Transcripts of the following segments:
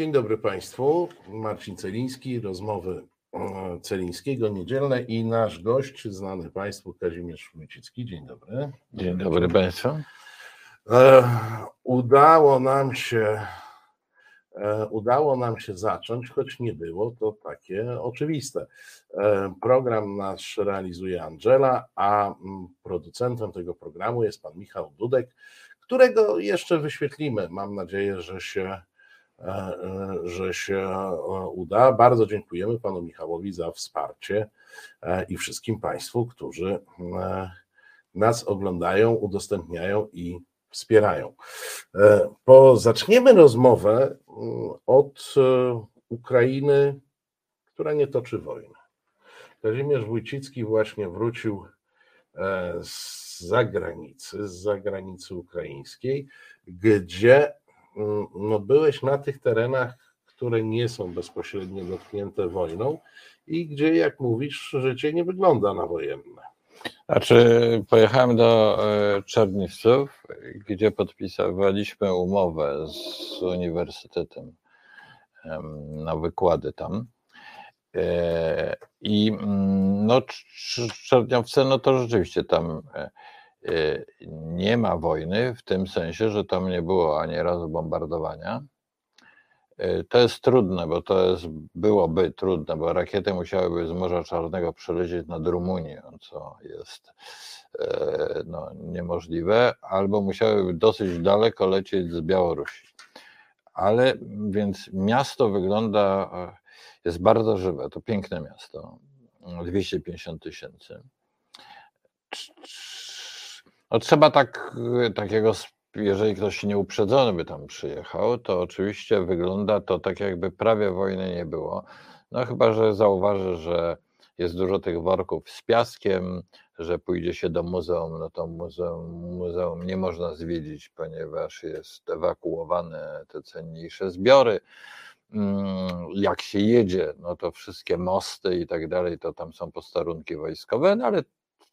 Dzień dobry Państwu. Marcin Celiński, rozmowy e, Celińskiego niedzielne i nasz gość, znany Państwu Kazimierz Wójcicki. Dzień dobry. Dzień dobry Państwu. E, udało nam się e, udało nam się zacząć, choć nie było to takie oczywiste. Program nasz realizuje Angela, a mm, producentem tego programu jest pan Michał Dudek, którego jeszcze wyświetlimy. Mam nadzieję, że się że się e, uda. Bardzo dziękujemy panu Michałowi za wsparcie i wszystkim państwu, którzy nas oglądają, udostępniają i wspierają. Po zaczniemy rozmowę mm, od Ukrainy, która nie toczy wojny. Kazimierz Wójcicki właśnie wrócił z zagranicy, z zagranicy ukraińskiej, gdzie no byłeś na tych terenach, które nie są bezpośrednio dotknięte wojną i gdzie, jak mówisz, życie nie wygląda na wojenne. Znaczy, pojechałem do e, Czerniwców, gdzie podpisywaliśmy umowę z uniwersytetem na wykłady tam. E, I mm, no, Czerniowce, no to rzeczywiście tam e, nie ma wojny w tym sensie, że tam nie było ani razu bombardowania. Y, to jest trudne, bo to jest, byłoby trudne, bo rakiety musiałyby z Morza Czarnego przelecieć nad Rumunię, co jest y, no, niemożliwe, albo musiałyby dosyć daleko lecieć z Białorusi. Ale więc miasto wygląda, jest bardzo żywe, to piękne miasto, 250 tysięcy no trzeba tak, y, takiego, jeżeli ktoś nieuprzedzony by tam przyjechał, to oczywiście wygląda to tak, jakby prawie wojny nie było. No chyba, że zauważy, że jest dużo tych worków z piaskiem, że pójdzie się do muzeum, no to muzeum, muzeum nie można zwiedzić, ponieważ jest ewakuowane te cenniejsze zbiory. Mm, jak się jedzie, no to wszystkie mosty i tak dalej, to tam są posterunki wojskowe, no ale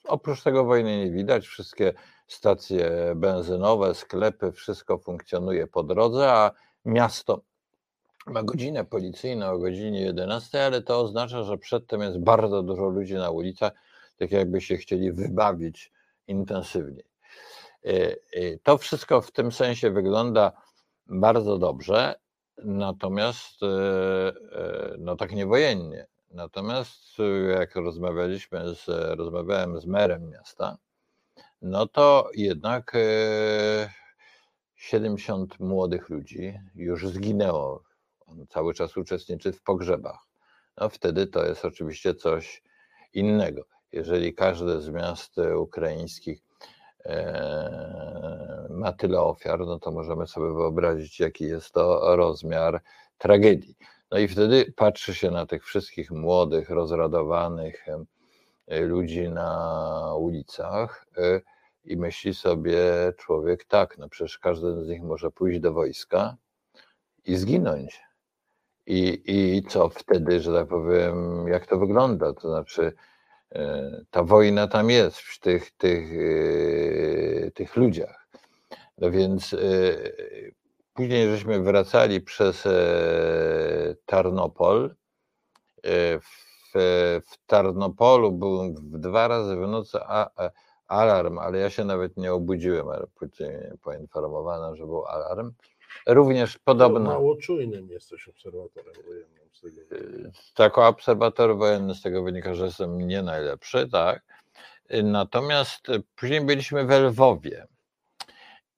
Oprócz tego wojny nie widać, wszystkie stacje benzynowe, sklepy, wszystko funkcjonuje po drodze, a miasto ma godzinę policyjną o godzinie 11, ale to oznacza, że przedtem jest bardzo dużo ludzi na ulicach, tak jakby się chcieli wybawić intensywniej. E, e, to wszystko w tym sensie wygląda bardzo dobrze, natomiast e, no tak niewojennie. Natomiast jak rozmawialiśmy z, rozmawiałem z merem miasta, no to jednak 70 e, młodych ludzi już zginęło. On cały czas uczestniczy w pogrzebach. No wtedy to jest oczywiście coś innego. Jeżeli każde z miast ukraińskich e, ma tyle ofiar, no to możemy sobie wyobrazić, jaki jest to rozmiar tragedii. No i wtedy patrzy się na tych wszystkich młodych, rozradowanych ludzi na ulicach e, i myśli sobie człowiek, tak, no przecież każdy z nich może pójść do wojska i zginąć. I, I co wtedy, że tak powiem, jak to wygląda? To znaczy, e, ta wojna tam jest w tych, tych, tych ludziach. No więc Później żeśmy wracali przez e, Tarnopol. E, w, w Tarnopolu był dwa razy w nocy alarm, ale ja się nawet nie obudziłem, ale później poinformowano, że był alarm. Również podobno. Mało czujnym jesteś obserwatorem wojennym. Z tego e, Jako obserwator wojenny z tego wynika, że jestem nie najlepszy, tak. Natomiast później byliśmy w Lwowie.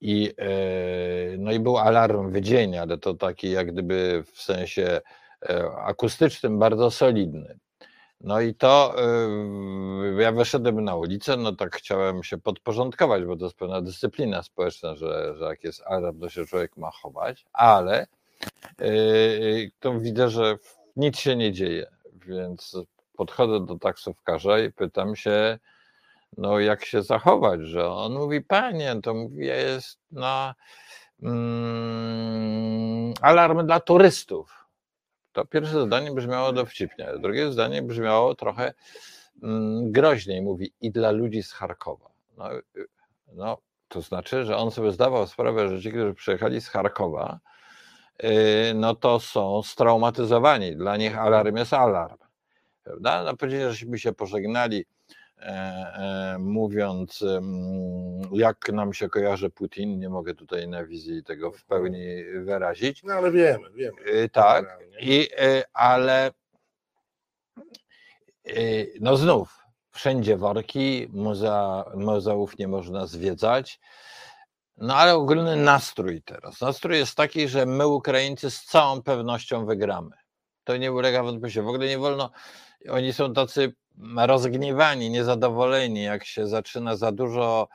I, e, no i był alarm w dzień, ale to taki jak gdyby w sensie e, akustycznym bardzo solidny. No i to e, ja wyszedłem na ulicę, no tak chciałem się podporządkować, bo to jest pewna dyscyplina społeczna, że, że jak jest alarm, to się człowiek ma chować, ale to widzę, że nic się nie dzieje, więc podchodzę do taksówkarza i pytam się, no jak się zachować, że on mówi, panie, to mówi, jest na mm, alarm dla turystów. To pierwsze zdanie brzmiało dowcipnie, a drugie zdanie brzmiało trochę mm, groźniej, mówi i dla ludzi z Charkowa. No, y, no, to znaczy, że on sobie zdawał sprawę, że ci, którzy przyjechali z Charkowa, no to są straumatyzowani. Dla nich alarm jest alarm. Prawda? No powiedzieli, żeśmy się pożegnali, mówiąc, jak nam się kojarzy Putin. Nie mogę tutaj na wizji tego w pełni wyrazić. No ale wiemy, wiemy. E, tak, I, ale no znów, wszędzie worki, muzea, muzeów nie można zwiedzać. No ale ogólny nastrój teraz. Nastrój jest taki, że my, Ukraińcy, z całą pewnością wygramy. To nie ulega wątpliwości. W ogóle nie wolno. Oni są tacy rozgniewani, niezadowoleni, jak się zaczyna za dużo,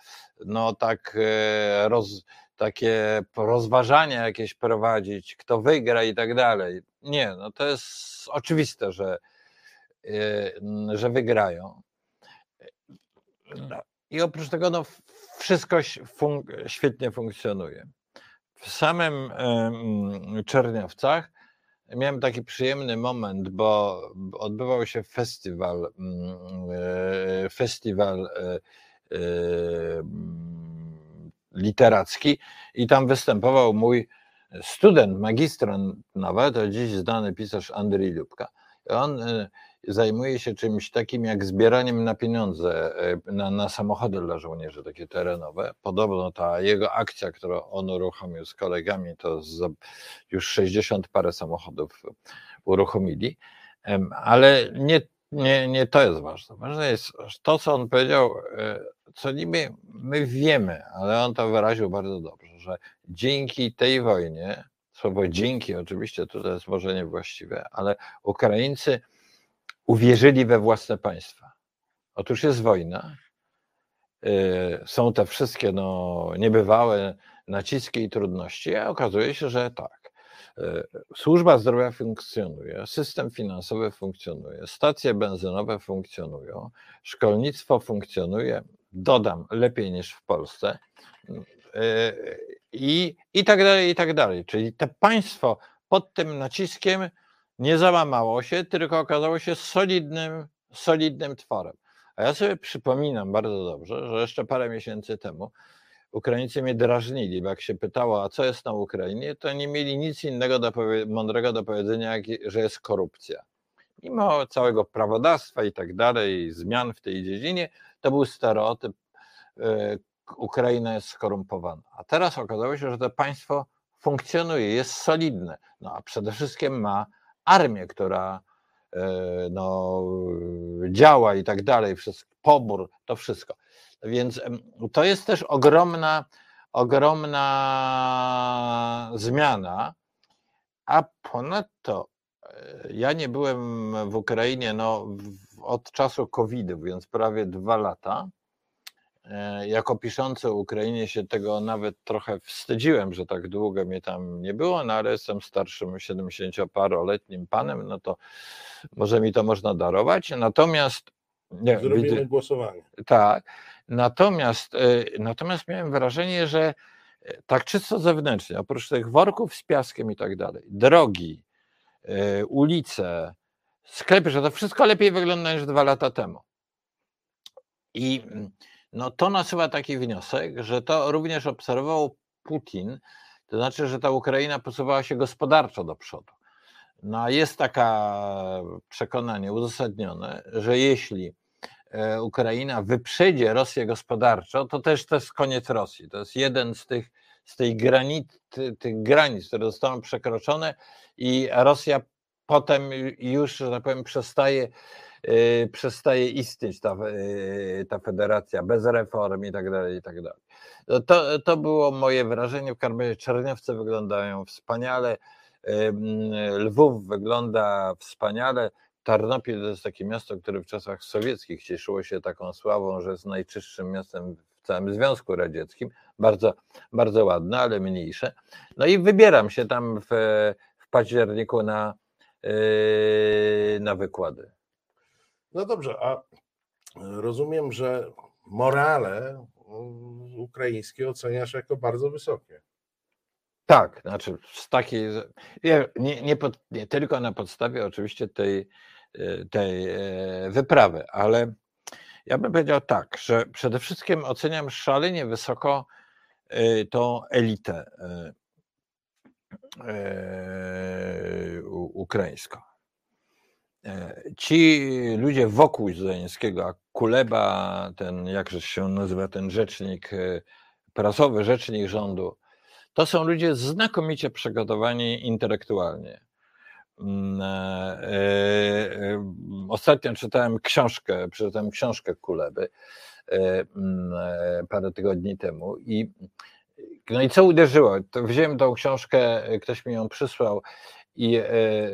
no tak, e, roz, takie rozważania jakieś prowadzić, kto wygra i tak dalej. Nie, no to jest oczywiste, że, e, że wygrają. No, I oprócz tego, no, wszystko fun świetnie funkcjonuje. W samym Czerniowcach miałem taki przyjemny moment, bo odbywał się festiwal, mm, e, festiwal e, e, literacki i tam występował mój student, magistrant nawet, a dziś znany pisarz Andrzej Lubka. On zajmuje się czymś takim jak zbieraniem na pieniądze, e, na, na samochody dla żołnierzy, takie terenowe. Podobno ta jego akcja, którą on uruchomił z kolegami, to już 60 parę samochodów uruchomili, ale nie, nie, nie to jest ważne. Ważne jest to, co on powiedział, e, co niby my wiemy, ale on to wyraził bardzo dobrze, że dzięki tej wojnie, słowo dzięki oczywiście tutaj jest może niewłaściwe, ale Ukraińcy uwierzyli we własne państwa. Otóż jest wojna, y, są te wszystkie no, niebywałe naciski i trudności, a okazuje się, że tak. Y, służba zdrowia funkcjonuje, system finansowy funkcjonuje, stacje benzynowe funkcjonują, szkolnictwo funkcjonuje, dodam, lepiej niż w Polsce y, i, i tak dalej, i tak dalej. Czyli te państwo pod tym naciskiem nie załamało się, tylko okazało się solidnym, solidnym tworem. A ja sobie przypominam bardzo dobrze, że jeszcze parę miesięcy temu Ukraińcy mnie drażnili, bo jak się pytało, a co jest na Ukrainie, to nie mieli nic innego do mądrego do powiedzenia, jak, że jest korupcja. Mimo całego prawodawstwa i tak dalej, zmian w tej dziedzinie, to był stereotyp, e, Ukraina jest skorumpowana. A teraz okazało się, że to państwo funkcjonuje, jest solidne, no a przede wszystkim ma armię, która e, no, działa i tak dalej, pobór, to wszystko. Więc to jest też ogromna, ogromna zmiana, a ponadto e, ja nie byłem w Ukrainie no, od czasu COVID-u, więc prawie dwa lata. E, jako piszący o Ukrainie się tego nawet trochę wstydziłem, że tak długo mnie tam nie było, no ale jestem starszym 70-paroletnim panem, no to może mi to można darować. Natomiast. Nie, Zrobimy widzę, głosowanie. Tak. Natomiast, e, natomiast miałem wrażenie, że e, tak czysto zewnętrznie, oprócz tych worków z piaskiem i tak dalej, drogi, ulice, sklepy, że to wszystko lepiej wygląda niż dwa lata temu. I mm, no to nasuwa taki wniosek, że to również obserwował Putin, to znaczy, że ta Ukraina posuwała się gospodarczo do przodu. No a jest taka przekonanie uzasadnione, że jeśli e, Ukraina wyprzedzie Rosję gospodarczo, to też to jest koniec Rosji. To jest jeden z tych, z tej granic, tych granic, które zostaną przekroczone i Rosja potem już, że tak powiem, przestaje przestaje istnieć ta, y, ta federacja bez reform i tak dalej, i tak dalej. No to, to było moje wrażenie. W Karmenie Czerniowce wyglądają wspaniale, Lwów wygląda wspaniale, Tarnopil to jest takie miasto, które w czasach sowieckich cieszyło się taką sławą, że jest najczystszym miastem w całym Związku Radzieckim. Bardzo, bardzo ładne, ale mniejsze. No i wybieram się tam w, w październiku na, y, na wykłady. No dobrze, a rozumiem, że morale ukraińskie oceniasz jako bardzo wysokie. Tak, znaczy z takiej, nie, nie, pod, nie, tylko na podstawie oczywiście tej, tej e, wyprawy, ale ja bym powiedział tak, że przede wszystkim oceniam szalenie wysoko e, tą elitę. E, ukraińsko. Ci ludzie wokół Zeleńskiego, a Kuleba, ten, jakże się nazywa ten rzecznik, prasowy rzecznik rządu, to są ludzie znakomicie przygotowani intelektualnie. Mm, e, e, ostatnio czytałem książkę, przeczytałem książkę Kuleby e, mm, parę tygodni temu i no i co uderzyło? To wziąłem tą książkę, ktoś mi ją przysłał i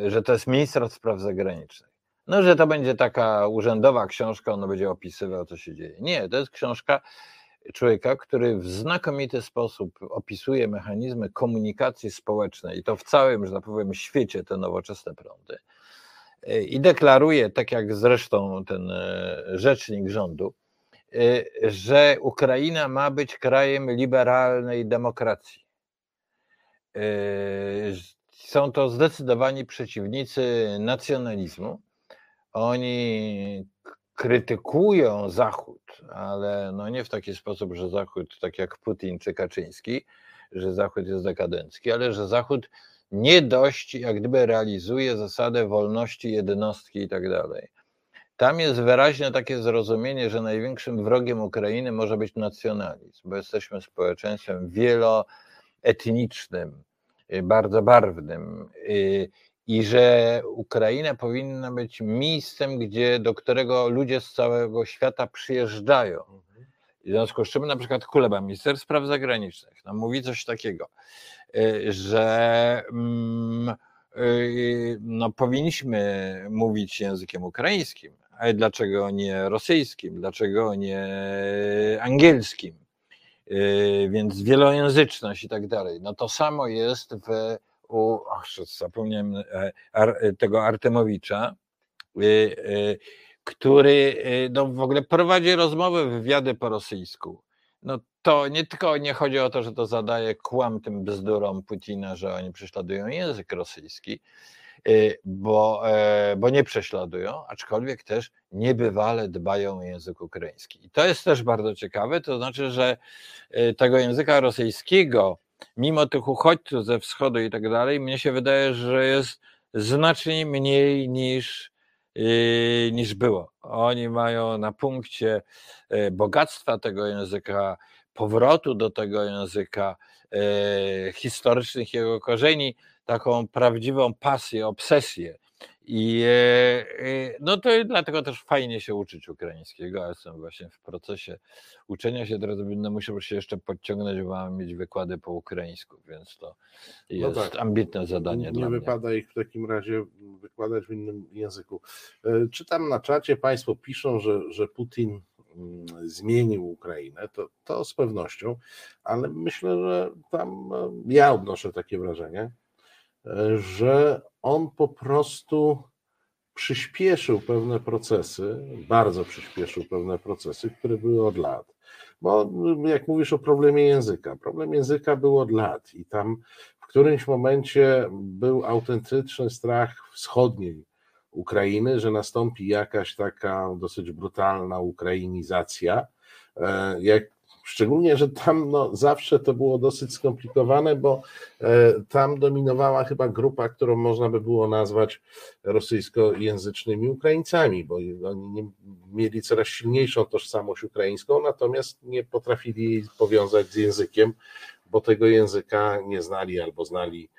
że to jest minister spraw zagranicznych. No, że to będzie taka urzędowa książka, ona będzie opisywał, co się dzieje. Nie, to jest książka człowieka, który w znakomity sposób opisuje mechanizmy komunikacji społecznej i to w całym, że tak powiem, świecie te nowoczesne prądy. I deklaruje, tak jak zresztą ten e, rzecznik rządu, e, że Ukraina ma być krajem liberalnej demokracji. Są to zdecydowani przeciwnicy nacjonalizmu. Oni krytykują Zachód, ale no nie w taki sposób, że Zachód, tak jak Putin czy Kaczyński, że Zachód jest dekadencki, ale że Zachód nie dość jak gdyby realizuje zasadę wolności jednostki i tak dalej. Tam jest wyraźne takie zrozumienie, że największym wrogiem Ukrainy może być nacjonalizm, bo jesteśmy społeczeństwem wieloetnicznym, bardzo barwnym i że Ukraina powinna być miejscem, gdzie, do którego ludzie z całego świata przyjeżdżają. Mhm. W związku z czym na przykład Kuleba, minister spraw zagranicznych, no, mówi coś takiego, y, że mm, y, no, powinniśmy mówić językiem ukraińskim, ale dlaczego nie rosyjskim, dlaczego nie angielskim, y, więc wielojęzyczność i tak dalej. No to samo jest w u, och, zapomniałem e, e, tego Artemowicza, który no, w ogóle prowadzi rozmowy, wywiady po rosyjsku. No to nie tylko nie chodzi o to, że to zadaje kłam tym bzdurom Putina, że oni prześladują język rosyjski, bo, bo nie prześladują, aczkolwiek też niebywale dbają o język ukraiński. I to jest też bardzo ciekawe, to znaczy, że tego języka rosyjskiego mimo tych uchodźców ze wschodu i tak dalej, mnie się wydaje, że jest znacznie mniej niż, yy, niż było. Oni mają na punkcie bogactwa tego języka, powrotu do tego języka, yy, historycznych jego korzeni, taką prawdziwą pasję, obsesję. I e, e, no to dlatego też fajnie się uczyć ukraińskiego. Ja jestem właśnie w procesie uczenia się, teraz będę musiał się jeszcze podciągnąć, bo mam mieć wykłady po ukraińsku, więc to no jest no tak. ambitne zadanie. Nie wypada mnie. ich w takim razie wykładać w innym języku. E, czytam na czacie, Państwo piszą, że, że Putin zmienił Ukrainę, to, to z pewnością, ale myślę, że tam ja odnoszę takie wrażenie, że on po prostu przyspieszył pewne procesy, bardzo przyspieszył pewne procesy, które były od lat. Bo jak mówisz o problemie języka, problem języka był od lat i tam w którymś momencie był autentyczny strach wschodniej Ukrainy, że nastąpi jakaś taka dosyć brutalna ukrainizacja. E, jak Szczególnie, że tam no, zawsze to było dosyć skomplikowane, bo e, tam dominowała chyba grupa, którą można by było nazwać rosyjskojęzycznymi Ukraińcami, bo oni mieli coraz silniejszą tożsamość ukraińską, natomiast nie potrafili jej powiązać z językiem, bo tego języka nie znali albo znali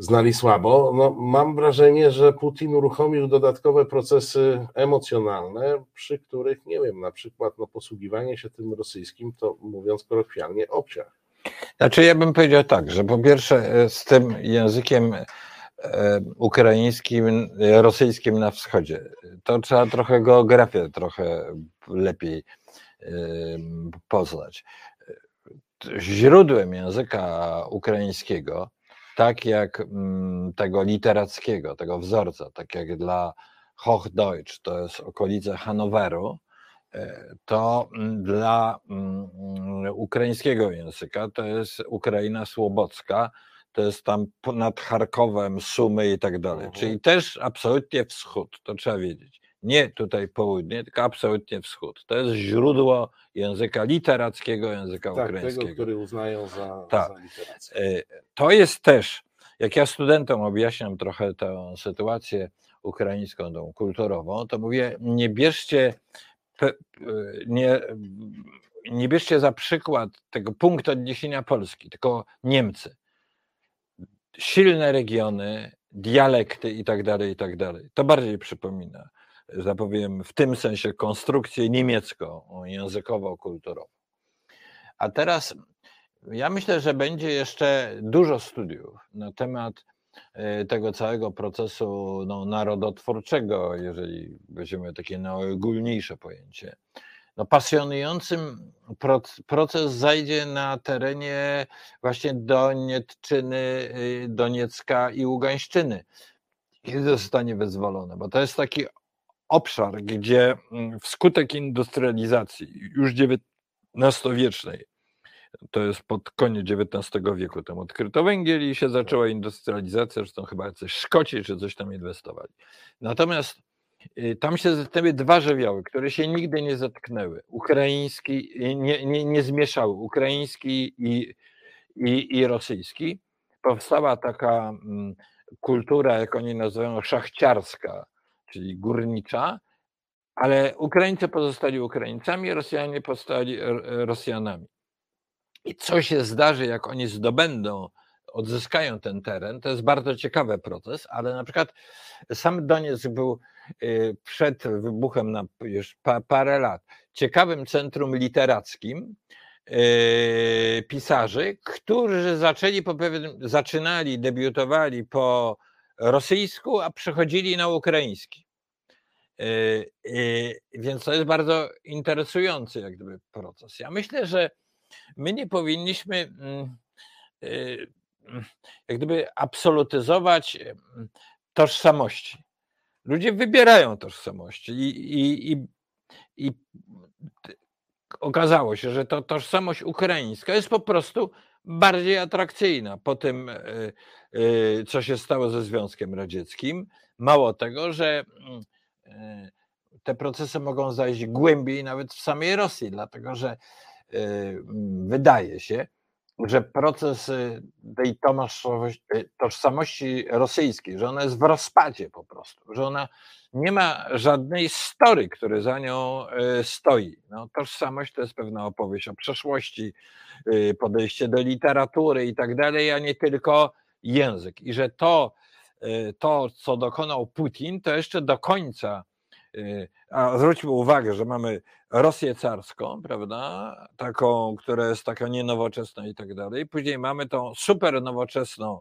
znali słabo. No, mam wrażenie, że Putin uruchomił dodatkowe procesy emocjonalne, przy których, nie wiem, na przykład no, posługiwanie się tym rosyjskim, to mówiąc kolokwialnie, obciach. Znaczy, ja bym powiedział tak, że po pierwsze, e, z tym językiem e, ukraińskim, rosyjskim na wschodzie, to trzeba trochę geografię trochę lepiej e, poznać. Źródłem języka ukraińskiego tak jak mm, tego literackiego, tego wzorca, tak jak dla Hochdeutsch, to jest okolice Hanoweru, e, to mm, dla mm, ukraińskiego języka to jest Ukraina Słobocka, to jest tam nad Charkowem, Sumy i tak dalej. Mhm. Czyli też absolutnie wschód, to trzeba wiedzieć. Nie tutaj południe, tylko absolutnie wschód. To jest źródło języka literackiego, języka tak, ukraińskiego. Tego, który uznają za, tak. za. E, to jest też, jak ja studentom objaśniam trochę tę sytuację ukraińską, tą kulturową, to mówię, nie bierzcie, nie, nie bierzcie za przykład tego punktu odniesienia Polski, tylko Niemcy. Silne regiony, dialekty i tak dalej, i tak dalej. To bardziej przypomina, że powiem, w tym sensie konstrukcję niemiecką, językowo-kulturową. A teraz ja myślę, że będzie jeszcze dużo studiów na temat e, tego całego procesu no, narodotwórczego, jeżeli weźmiemy takie najogólniejsze pojęcie. No, pasjonującym proces zajdzie na terenie właśnie Donietczyny, y, Doniecka i Ługańszczyny. Kiedy zostanie wyzwolone? Bo to jest taki obszar, gdzie mm, wskutek industrializacji już XIX-wiecznej to jest pod koniec XIX wieku tam odkryto węgiel i się zaczęła industrializacja, zresztą chyba jacyś Szkoci czy coś tam inwestowali. Natomiast y, tam się zetknęły dwa żywioły, które się nigdy nie zetknęły. Ukraiński, nie, nie, nie zmieszały, ukraiński i, i, i rosyjski. Powstała taka mm, kultura, jak oni nazywają, szachciarska, czyli górnicza, ale Ukraińcy pozostali Ukraińcami, Rosjanie pozostali Rosjanami. I co się zdarzy, jak oni zdobędą, odzyskają ten teren, to jest bardzo ciekawy proces, ale na przykład sam Donieck był y, przed wybuchem na już parę lat ciekawym centrum literackim y, pisarzy, którzy zaczęli po pewnym, zaczynali, debiutowali po rosyjsku, a przechodzili na ukraiński. Y, więc to jest bardzo interesujący jak gdyby proces. Ja myślę, że my nie powinniśmy mm, y, mm, jak gdyby absolutyzować mm, tożsamości. Ludzie wybierają tożsamości i, i, i, i okazało się, że to tożsamość ukraińska jest po prostu bardziej atrakcyjna po tym, co się stało ze Związkiem Radzieckim. Mało tego, że te procesy mogą zajść głębiej nawet w samej Rosji, dlatego że Y, wydaje się, że proces y, tej y, tożsamości rosyjskiej, że ona jest w rozpadzie po prostu, że ona nie ma żadnej story, który za nią stoi. No, tożsamość to jest pewna opowieść o przeszłości, podejście do literatury i tak dalej, a nie tylko język. I że to, to co dokonał Putin, to jeszcze do końca Y, a zwróćmy uwagę, że mamy Rosję carską, prawda? Taką, która jest taka nienowoczesna i tak dalej. Później mamy tą super nowoczesną,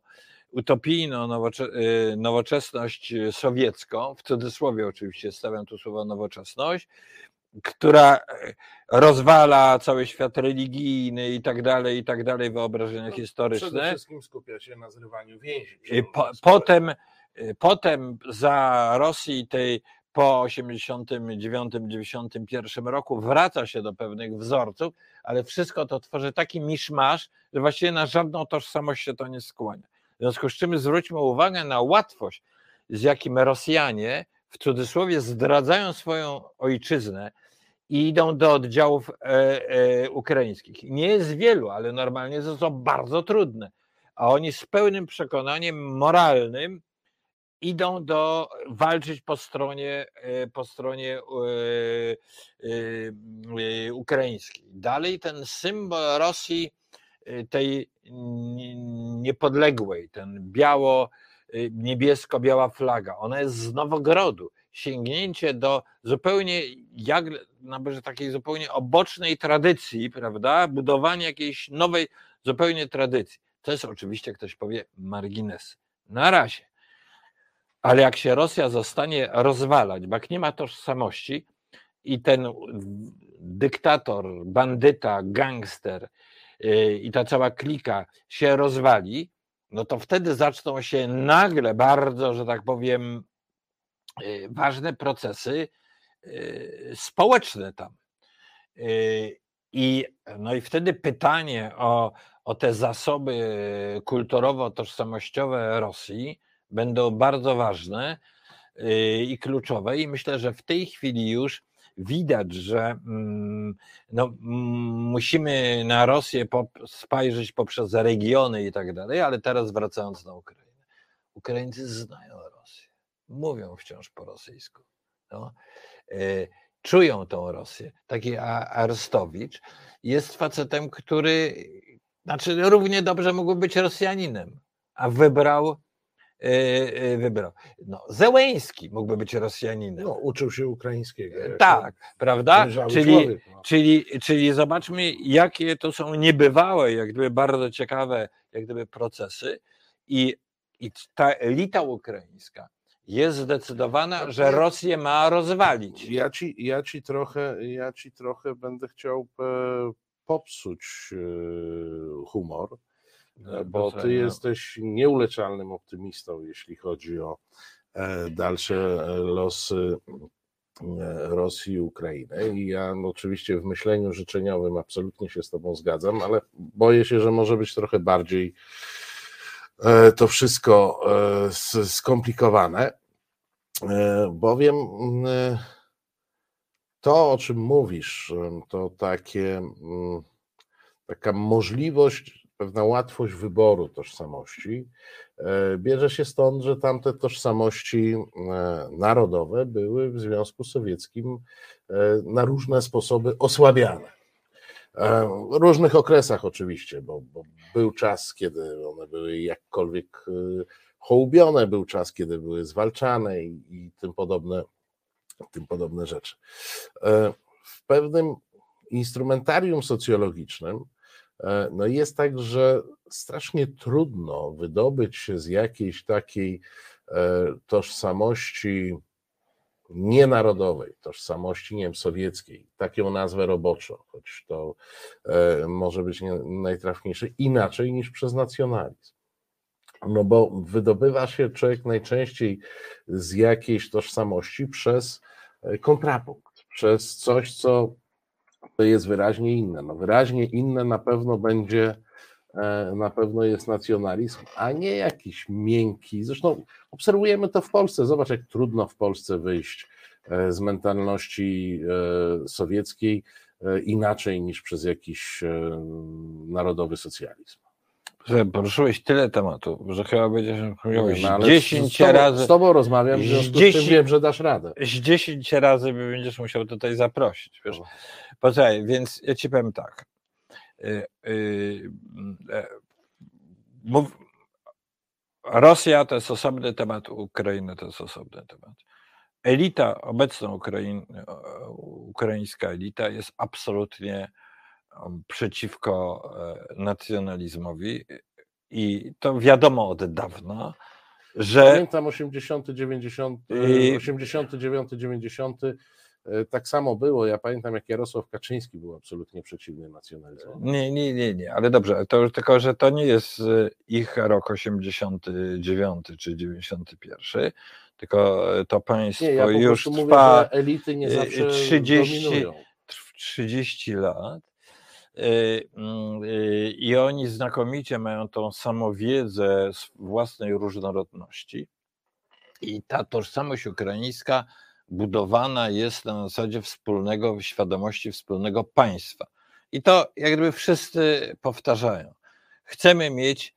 utopijną y, nowoczesność sowiecką, w cudzysłowie oczywiście stawiam tu słowo nowoczesność, która e, rozwala cały świat religijny i tak dalej, i tak dalej, wyobrażenia no, historyczne. Przede wszystkim skupia się na zrywaniu więzi. Po, potem, y, potem za Rosji tej po 89-91 roku wraca się do pewnych wzorców, ale wszystko to tworzy taki miszmasz, że właściwie na żadną tożsamość się to nie skłania. W związku z czym zwróćmy uwagę na łatwość, z jakim Rosjanie w cudzysłowie zdradzają swoją ojczyznę i idą do oddziałów e, e, ukraińskich. Nie jest wielu, ale normalnie to bardzo trudne. A oni z pełnym przekonaniem moralnym idą do walczyć po stronie, e, po stronie e, e, ukraińskiej. Dalej ten symbol Rosji, tej niepodległej, ten biało, niebiesko-biała flaga, ona jest z Nowogrodu. Sięgnięcie do zupełnie, jak że takiej zupełnie obocznej tradycji, prawda? Budowanie jakiejś nowej, zupełnie tradycji. To jest oczywiście, ktoś powie, margines. Na razie. Ale jak się Rosja zostanie rozwalać, bo nie ma tożsamości i ten dyktator, bandyta, gangster y, i ta cała klika się rozwali, no to wtedy zaczną się nagle bardzo, że tak powiem, y, ważne procesy y, społeczne tam. I, no i wtedy pytanie o, o te zasoby kulturowo-tożsamościowe Rosji będą bardzo ważne. i kluczowe i myślę, że w tej chwili już widać, że mm, no, mm, musimy na Rosję spojrzeć poprzez regiony i tak dalej, ale teraz wracając na Ukrainę. Ukraińcy znają Rosję, mówią wciąż po rosyjsku. No. E, czują tą Rosję. Taki Arstowicz jest facetem, który znaczy równie dobrze mógłby być Rosjaninem, a wybrał wybrał. No, Zełęński mógłby być Rosjaninem. No, uczył się ukraińskiego. Tak, prawda? Czyli, człowiek, no. czyli, czyli zobaczmy, jakie to są niebywałe, jak gdyby bardzo ciekawe, jak gdyby procesy i, i ta elita ukraińska jest zdecydowana, że Rosję ma rozwalić. Ja ci, ja ci, trochę, ja ci trochę będę chciał e, popsuć humor E, bo ty jesteś nieuleczalnym optymistą, jeśli chodzi o e, dalsze e, losy Rosji i Ukrainy. I ja oczywiście w myśleniu życzeniowym absolutnie się z Tobą zgadzam, ale boję się, że może być trochę bardziej to wszystko skomplikowane, bowiem to, o czym mówisz, to takie, taka możliwość pewna łatwość wyboru tożsamości e, bierze się stąd, że tamte tożsamości e, narodowe były w Związku Sowieckim e, na różne sposoby osłabiane. W różnych okresach oczywiście, bo, bo był czas, kiedy one były jakkolwiek hołubione, był czas, kiedy były zwalczane i, i tym podobne, tym podobne rzeczy. W pewnym instrumentarium socjologicznym E, no jest tak, że strasznie trudno wydobyć się z jakiejś takiej e, tożsamości nienarodowej, tożsamości, nie wiem, sowieckiej, taką nazwę roboczo, choć to e, może być najtrafniejsze, inaczej niż przez nacjonalizm. No bo wydobywa się człowiek najczęściej z jakiejś tożsamości przez kontrapunkt, przez coś, co to jest wyraźnie inne. No wyraźnie inne na pewno będzie, e, na pewno jest nacjonalizm, a nie jakiś miękki. Zresztą obserwujemy to w Polsce. Zobacz, jak trudno w Polsce wyjść e, z mentalności e, sowieckiej inaczej niż przez jakiś narodowy socjalizm. Poruszyłeś tyle tematów, że chyba będziesz mówiłeś no, 10 z tobą, razy. Z tobą rozmawiam, w związku 10, z tym wiem, że dasz radę. Z 10 razy będziesz musiał tutaj zaprosić. Wiesz? Poczekaj, więc ja ci powiem tak. Y, y, e, mów, Rosja to jest osobny temat, Ukraina to jest osobny temat. Elita, obecna Ukrain, ukraińska elita jest absolutnie przeciwko e, nacjonalizmowi i to wiadomo od dawna, że... Pamiętam 80, 90, 89, 90 E, tak samo było. Ja pamiętam, jak Jarosław Kaczyński był absolutnie przeciwny nacjonalizmowi. Nie, nie, nie, nie, ale dobrze, to tylko, że to nie jest e, ich rok 89 czy 91, tylko e, to państwo nie, ja już trwa mówię, elity nie zawsze 30, dominują. 30 lat. Mm, I oni znakomicie mają tą samowiedzę z własnej różnorodności. I ta tożsamość ukraińska budowana jest na zasadzie wspólnego, świadomości wspólnego państwa. I to jak gdyby wszyscy powtarzają. Chcemy mieć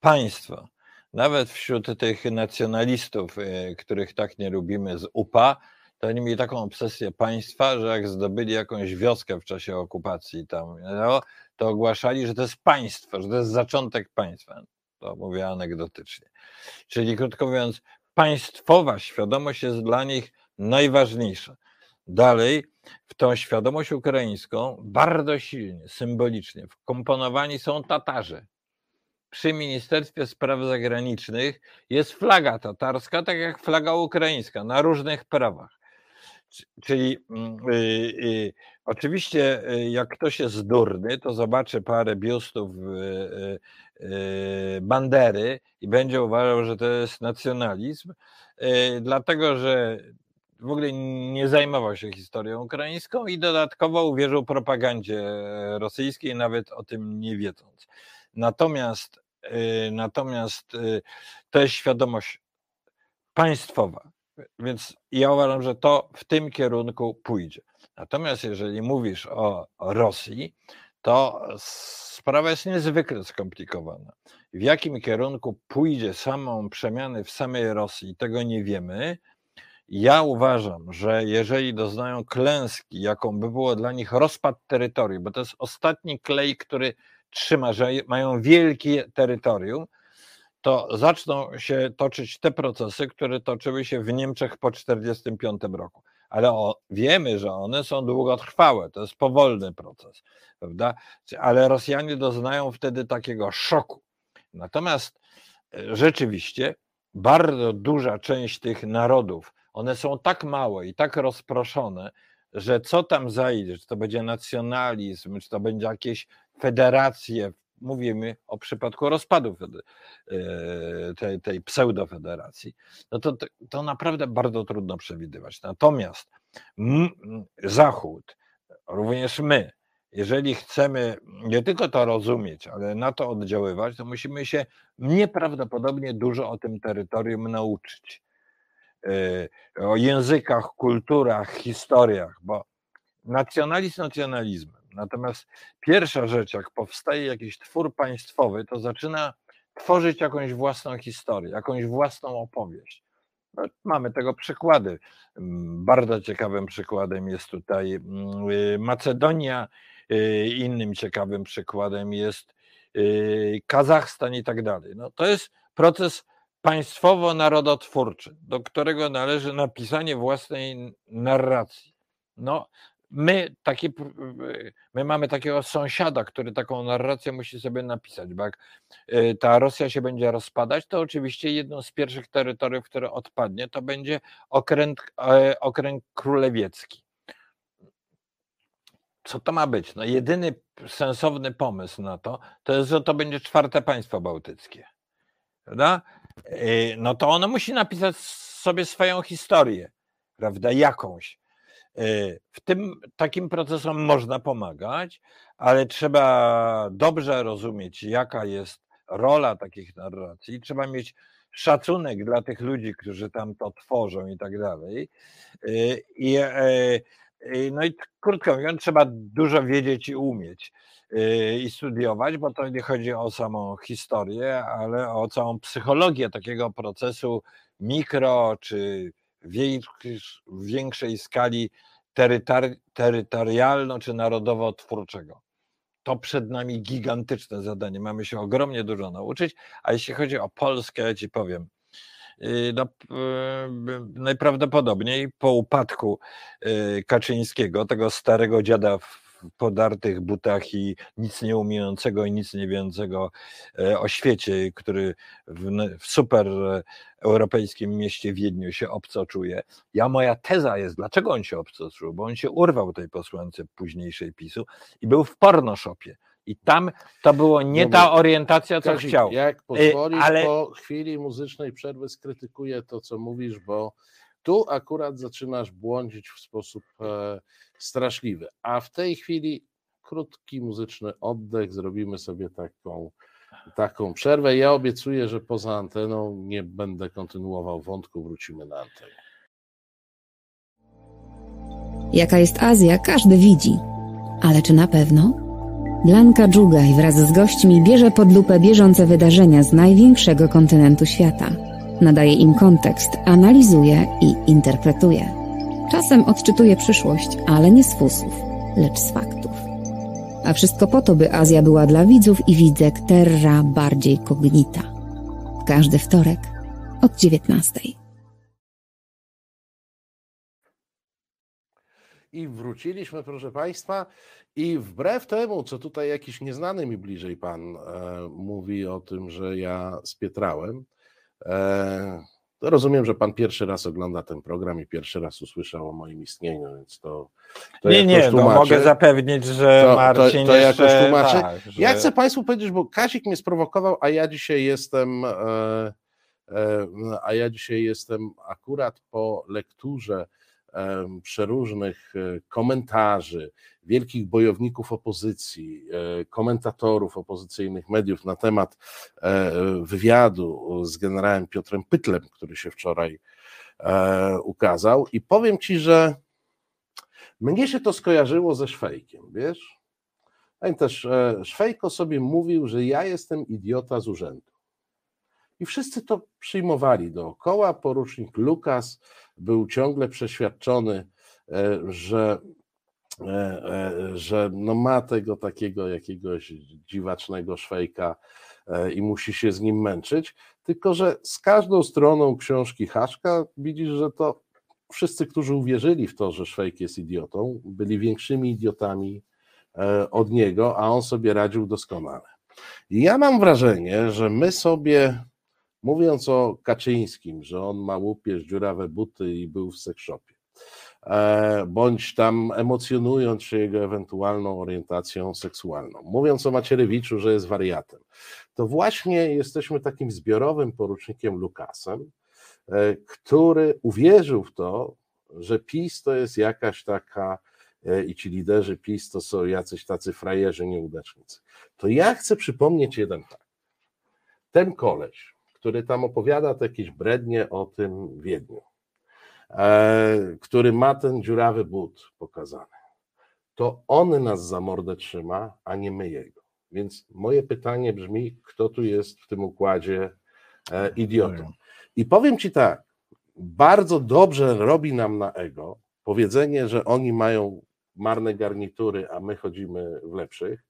państwo. Nawet wśród tych nacjonalistów, e, których tak nie lubimy z UPA, to oni mieli taką obsesję państwa, że jak zdobyli jakąś wioskę w czasie okupacji tam, no, to ogłaszali, że to jest państwo, że to jest zaczątek państwa. To mówię anegdotycznie. Czyli krótko mówiąc, państwowa świadomość jest dla nich najważniejsza. Dalej, w tą świadomość ukraińską bardzo silnie, symbolicznie wkomponowani są Tatarzy. Przy Ministerstwie Spraw Zagranicznych jest flaga tatarska, tak jak flaga ukraińska, na różnych prawach. Czyli y, y, oczywiście, y, jak ktoś jest durny, to zobaczy parę biustów y, Bandery i będzie uważał, że to jest nacjonalizm, dlatego że w ogóle nie zajmował się historią ukraińską i dodatkowo uwierzył propagandzie rosyjskiej, nawet o tym nie wiedząc. Natomiast, y, natomiast y, to jest świadomość państwowa. Więc ja uważam, że to w tym kierunku pójdzie. Natomiast jeżeli mówisz o, Rosji, to sprawa jest niezwykle skomplikowana. W jakim kierunku pójdzie samą przemiany w samej Rosji, tego nie wiemy. Ja uważam, że jeżeli doznają klęski, jaką by było dla nich rozpad terytorium, bo to jest ostatni klej, który trzyma, że mają wielkie terytorium, to zaczną się toczyć te procesy, które toczyły się w Niemczech po 1945 roku. Ale o, wiemy, że one są długotrwałe, to jest powolny proces, prawda? Ale Rosjanie doznają wtedy takiego szoku. Natomiast e, rzeczywiście bardzo duża część tych narodów, one są tak małe i tak rozproszone, że co tam zajdzie, czy to będzie nacjonalizm, czy to będzie jakieś federacje mówimy o przypadku rozpadu e, tej, tej pseudofederacji, no to, to naprawdę bardzo trudno przewidywać. Natomiast Zachód, również my, jeżeli chcemy nie tylko to rozumieć, ale na to oddziaływać, to musimy się nieprawdopodobnie dużo o tym terytorium nauczyć. E, o językach, kulturach, historiach, bo nacjonalizm nacjonalizmem Natomiast pierwsza rzecz, jak powstaje jakiś twór państwowy, to zaczyna tworzyć jakąś własną historię, jakąś własną opowieść. No, mamy tego przykłady. Mm, bardzo ciekawym przykładem jest tutaj mm, y, Macedonia, y, innym ciekawym przykładem jest y, Kazachstan i tak dalej. No, to jest proces państwowo-narodotwórczy, do którego należy napisanie własnej narracji. No, my, taki, my mamy takiego sąsiada, który taką narrację musi sobie napisać, bo jak y, ta Rosja się będzie rozpadać, to oczywiście jedno z pierwszych terytoriów, które odpadnie, to będzie okręg, e, okręg królewiecki. Co to ma być? No jedyny sensowny pomysł na to, to jest, że to będzie czwarte państwo bałtyckie. Prawda? Y, no to ono musi napisać sobie swoją historię, prawda? Jakąś. E, w tym takim procesom można pomagać, ale trzeba dobrze rozumieć, jaka jest rola takich narracji. Trzeba mieć szacunek dla tych ludzi, którzy tam to tworzą i tak dalej. E, I, e, no i krótko mówiąc, trzeba dużo wiedzieć i umieć i studiować, bo to nie chodzi o samą historię, ale o całą psychologię takiego procesu mikro czy w większej skali terytorialno czy narodowo-twórczego. To przed nami gigantyczne zadanie. Mamy się ogromnie dużo nauczyć, a jeśli chodzi o Polskę, ja ci powiem, y, no, y, najprawdopodobniej po upadku y, Kaczyńskiego, tego starego dziada podartych butach i nic nie umiejącego i nic nie wiedzącego e, o świecie, który w, w super e, europejskim mieście Wiedniu się obco czuje. Ja moja teza jest, dlaczego on się obco czuł, bo on się urwał tej posłance późniejszej PiSu i był w pornoshopie. I tam to było nie ta orientacja, co Kazik, chciał. Jak e, pozwolisz, ale... po chwili muzycznej przerwy skrytykuję to, co mówisz, bo tu akurat zaczynasz błądzić w sposób e, straszliwy. A w tej chwili krótki muzyczny oddech, zrobimy sobie taką, taką przerwę. Ja obiecuję, że poza anteną nie będę kontynuował wątku, wrócimy na antenę. Jaka jest Azja, każdy widzi. Ale czy na pewno? Blanka Dżugaj wraz z gośćmi bierze pod lupę bieżące wydarzenia z największego kontynentu świata nadaje im kontekst, analizuje i interpretuje. Czasem odczytuje przyszłość, ale nie z fusów, lecz z faktów. A wszystko po to, by Azja była dla widzów i widzek terra bardziej kognita. Każdy wtorek od 19. I wróciliśmy, proszę Państwa, i wbrew temu, co tutaj jakiś nieznany mi bliżej Pan e, mówi o tym, że ja spietrałem, E, rozumiem, że pan pierwszy raz ogląda ten program i pierwszy raz usłyszał o moim istnieniu, więc to. to nie, nie, no mogę zapewnić, że to, Marcin. To, to jakoś tłumaczy. Tak, że... Ja chcę Państwu powiedzieć, bo Kasik mnie sprowokował, a ja dzisiaj jestem. E, e, a ja dzisiaj jestem akurat po lekturze przeróżnych e, komentarzy, wielkich bojowników opozycji, e, komentatorów opozycyjnych mediów na temat e, wywiadu z generałem Piotrem Pytlem, który się wczoraj ukazał. I powiem ci, że mnie się to skojarzyło ze Szwejkiem, wiesz? Pamiętasz, Szwejko sobie mówił, że ja jestem idiota z urzędu. I wszyscy to przyjmowali dookoła. Porucznik Lukas był ciągle przeświadczony, e, że, e, e, że no ma tego takiego jakiegoś dziwacznego szwejka i musi się z nim męczyć. Tylko, że z każdą stroną książki Haszka widzisz, że to wszyscy, którzy uwierzyli w to, że Szwejk jest idiotą, byli większymi idiotami od niego, a on sobie radził doskonale. I ja mam wrażenie, że my sobie Mówiąc o Kaczyńskim, że on ma łupież, dziurawe buty i był w seksshopie, e, bądź tam emocjonując się jego ewentualną orientacją seksualną, mówiąc o Macierewiczu, że jest wariatem, to właśnie jesteśmy takim zbiorowym porucznikiem Lukasem, e, który uwierzył w to, że PiS to jest jakaś taka e, i ci liderzy PiS to są jacyś tacy frajerzy, nieudacznicy. To ja chcę przypomnieć jeden fakt. Ten koleś, który tam opowiada te jakieś brednie o tym Wiedniu, e, który ma ten dziurawy but pokazany, to on nas za mordę trzyma, a nie my jego. Więc moje pytanie brzmi, kto tu jest w tym układzie e, idiotą? I powiem ci tak, bardzo dobrze robi nam na ego powiedzenie, że oni mają marne garnitury, a my chodzimy w lepszych,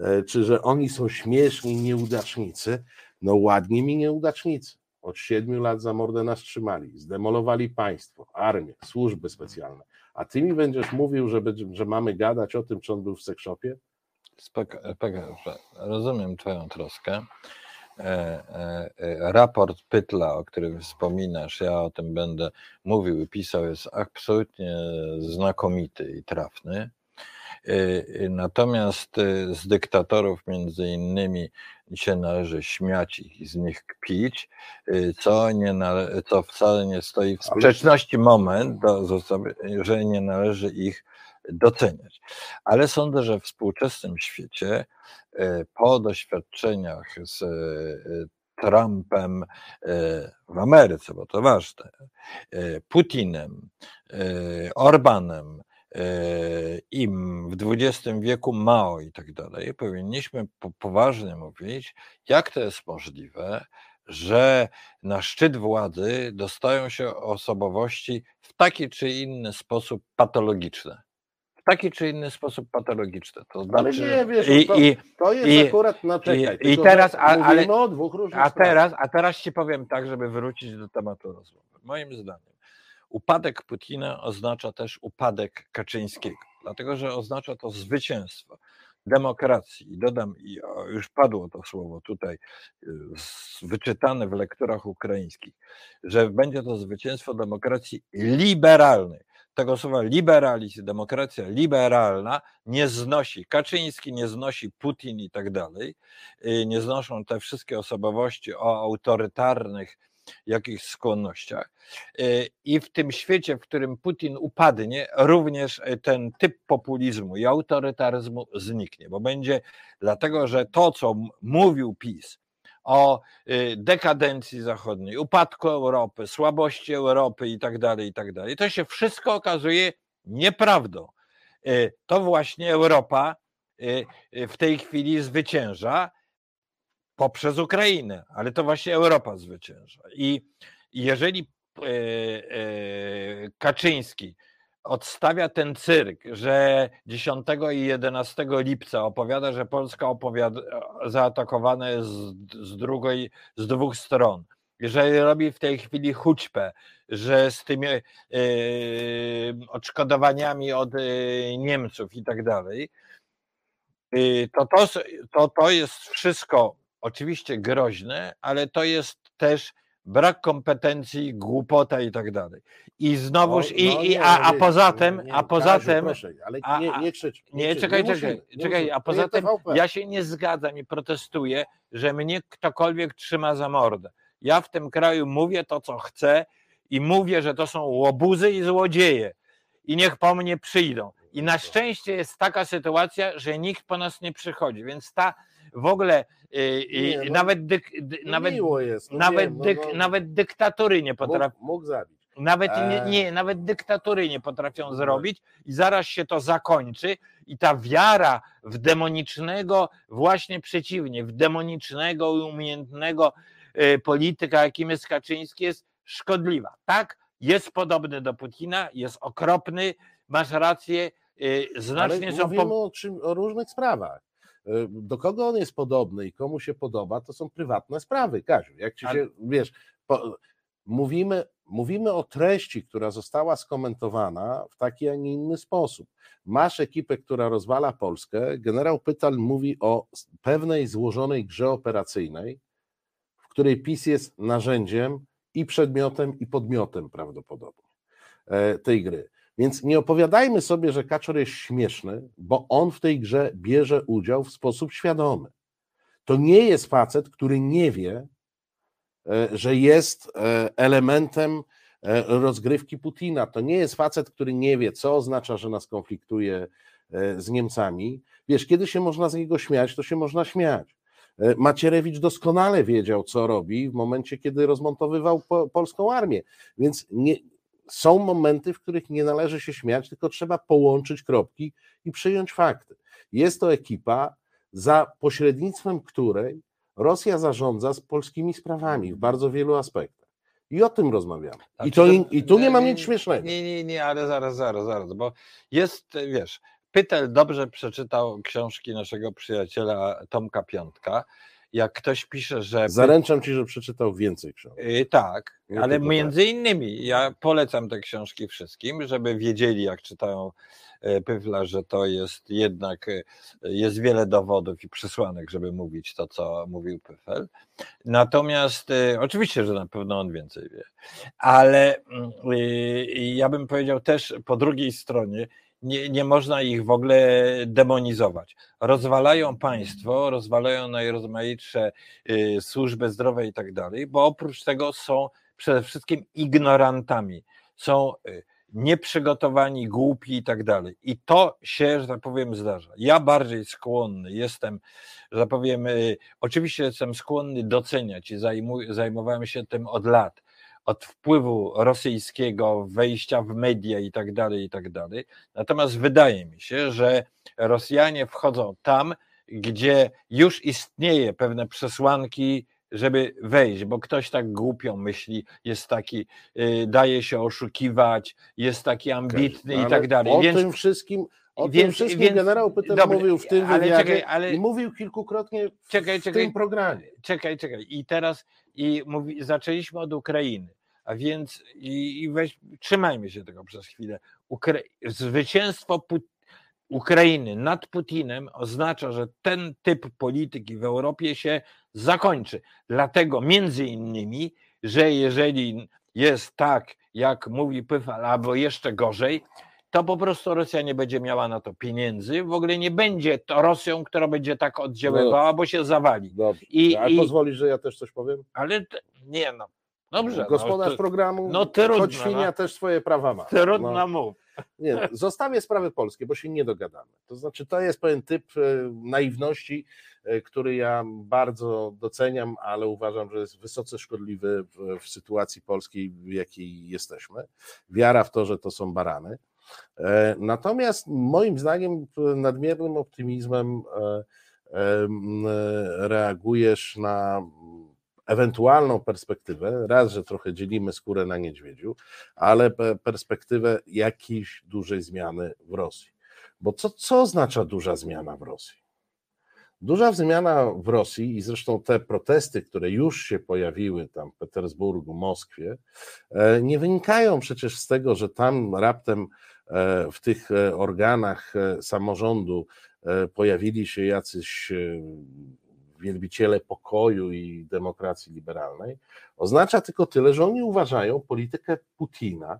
e, czy że oni są śmieszni nieudacznicy, no ładnie mi nieudacznicy. Od siedmiu lat za mordę nas trzymali, zdemolowali państwo, armię, służby specjalne. A ty mi będziesz mówił, że, że mamy gadać o tym, czy on był w sekshopie? Rozumiem twoją troskę. E, e, e, raport Pytla, o którym wspominasz, ja o tym będę mówił i pisał, jest absolutnie znakomity i trafny. Natomiast z dyktatorów, między innymi się należy śmiać i z nich kpić, y, co, nie nale- co wcale nie stoi w sprzeczności moment, do, że nie należy ich doceniać. Ale sądzę, że w współczesnym świecie y, po doświadczeniach z y, Trumpem w Ameryce, bo to ważne, Putinem, Orbanem, im w XX wieku Mao i tak dalej, powinniśmy poważnie mówić, jak to jest możliwe, że na szczyt władzy dostają się osobowości w taki czy inny sposób patologiczne. W taki czy inny sposób patologiczne. To znaczy, ale nie, wiesz, i, to, i, to jest i, akurat na czekaj, i, i teraz, a, ale, o dwóch różnych a teraz, a teraz ci powiem tak, żeby wrócić do tematu rozmowy. Moim zdaniem Upadek Putina oznacza też upadek Kaczyńskiego, dlatego że oznacza to zwycięstwo demokracji. I dodam, już padło to słowo tutaj, y, wyczytane w lekturach ukraińskich, że będzie to zwycięstwo demokracji liberalnej. Tego słowa liberalizm, demokracja liberalna nie znosi, Kaczyński nie znosi Putin i tak dalej, y, nie znoszą te wszystkie osobowości o autorytarnych, jakichś skłonnościach. E, I w tym świecie, w którym Putin upadnie, również e, ten typ populizmu i autorytaryzmu zniknie, bo będzie dlatego, że to, co mówił PiS, o e, dekadencji zachodniej, upadku Europy, słabości Europy i tak dalej, i tak dalej. To się wszystko okazuje nieprawdą. To właśnie Europa w tej chwili zwycięża poprzez Ukrainę, ale to właśnie Europa zwycięża. I jeżeli e, e, Kaczyński odstawia ten cyrk, że 10 i 11 lipca opowiada, że Polska opowiada, zaatakowana jest z, drugiej, z dwóch stron, jeżeli robi w tej chwili hućpę, że z tymi e, odszkodowaniami od Niemców i tak dalej, to, to, to, to jest wszystko oczywiście groźne, ale to jest też brak kompetencji, głupota i tak dalej. I znowuż, no, i, no, i, a, a poza tym, a poza tym, proszę, ale nie, nie krzycz. Nie, nie czekaj, czekaj, czekaj, a poza tym ja się nie zgadzam i protestuję, że mnie ktokolwiek trzyma za mordę. Ja w tym kraju mówię to, co chcę i mówię, że to są łobuzy i złodzieje i niech po mnie przyjdą. I na szczęście jest taka sytuacja, że nikt po nas nie przychodzi, więc ta w ogóle y, Nie, no, nawet, dyk, dy, No nawet, jest. No nawet, wiem, no, dyk, no, nawet dyktatury nie mógł, potrafią. mógł zabić. Nawet nie, Eee. nie, nawet dyktatury nie potrafią No. zrobić i zaraz się to zakończy i ta wiara w demonicznego, właśnie przeciwnie, w demonicznego i umiejętnego y, polityka, jakim jest Kaczyński, jest szkodliwa. Tak, jest podobny do Putina, jest okropny, masz rację, y, znacznie Ale są mówimy po... o, czym, o różnych sprawach. Y, Do kogo on jest podobny i komu się podoba, to są prywatne sprawy, Kaziu. Jak ci się, wiesz, po, mówimy, mówimy o treści, która została skomentowana w taki, a nie inny sposób. Masz ekipę, która rozwala Polskę. Generał Pytal mówi o pewnej złożonej grze operacyjnej, w której PiS jest narzędziem i przedmiotem, i podmiotem prawdopodobnie e, tej gry. Więc nie opowiadajmy sobie, że Kaczor jest śmieszny, bo on w tej grze bierze udział w sposób świadomy. To nie jest facet, który nie wie, e, że jest e, elementem e, rozgrywki Putina. To nie jest facet, który nie wie, co oznacza, że nas konfliktuje z Niemcami. Wiesz, kiedy się można z niego śmiać, to się można śmiać. Macierewicz doskonale wiedział, co robi w momencie, kiedy rozmontowywał po, polską armię. Więc nie, są momenty, w których nie należy się śmiać, tylko trzeba połączyć kropki i przyjąć fakty. Jest to ekipa, za pośrednictwem której Rosja zarządza z polskimi sprawami w bardzo wielu aspektach. I o tym rozmawiamy. I, Znaczy, to, i tu nie ma nie, nic śmiesznego. Nie, nie, nie, ale zaraz, zaraz, zaraz, bo jest, wiesz, Pytel dobrze przeczytał książki naszego przyjaciela Tomka Piątka. Jak ktoś pisze, że. Zaręczam ci, że przeczytał więcej książek. Y, Tak, ale między innymi ja polecam te książki wszystkim, żeby wiedzieli, jak czytają e, Pyfla, że to jest jednak, e, jest wiele dowodów i przesłanek, żeby mówić to, co mówił Pyfel. Natomiast e, oczywiście, że na pewno on więcej wie, ale mm, y, ja bym powiedział też po drugiej stronie, nie, nie można ich w ogóle demonizować. Rozwalają państwo, rozwalają najrozmaitsze y, służby zdrowe i tak dalej, bo oprócz tego są przede wszystkim ignorantami, są y, nieprzygotowani, głupi i tak dalej. I to się, że tak powiem, zdarza. Ja bardziej skłonny jestem, że tak powiem, y, oczywiście jestem skłonny doceniać i zajmuj, zajmowałem się tym od lat, od wpływu rosyjskiego, wejścia w media i tak dalej, i tak dalej. Natomiast wydaje mi się, że Rosjanie wchodzą tam, gdzie już istnieje pewne przesłanki, żeby wejść, bo ktoś tak głupio myśli, jest taki, y, daje się oszukiwać, jest taki ambitny i Ale tak dalej. O Więc tym wszystkim, o tym więc- wszystkim więc- generał Pytel mówił w tym ale czekaj, ale- i mówił kilkukrotnie w, Czekaj, w czekaj. tym programie. czekaj, czekaj. I teraz i mówi, zaczęliśmy od Ukrainy, a więc i, i weź, trzymajmy się tego przez chwilę. Ukra zwycięstwo Put Ukrainy nad Putinem oznacza, że ten typ polityki w Europie się zakończy. Dlatego między innymi, że jeżeli jest tak, jak mówi Pyfal, albo jeszcze gorzej, to po prostu Rosja nie będzie miała na to pieniędzy, w ogóle nie będzie to Rosją, która będzie tak oddziaływała, bo się zawali. Dobrze. I- A i- pozwolisz, że ja też coś powiem? Ale nie no, dobrze. Gospodarz no, to, programu, no trudno, choć świnia no. też swoje prawa ma. trudno No. mów. Nie, zostawię sprawy polskie, bo się nie dogadamy. To znaczy, to jest pewien typ e, naiwności, e, który ja bardzo doceniam, ale uważam, że jest wysoce szkodliwy w, w sytuacji polskiej, w jakiej jesteśmy. Wiara w to, że to są barany. E, Natomiast moim zdaniem nadmiernym optymizmem em, reagujesz na ewentualną perspektywę, raz, że trochę dzielimy skórę na niedźwiedziu, ale pe- perspektywę jakiejś dużej zmiany w Rosji. Bo co, co oznacza duża zmiana w Rosji? Duża zmiana w Rosji i zresztą te protesty, które już się pojawiły tam w Petersburgu, Moskwie, e, nie wynikają przecież z tego, że tam raptem e, w tych e, organach samorządu pojawili się jacyś wielbiciele pokoju i demokracji liberalnej. Oznacza tylko tyle, że oni uważają politykę Putina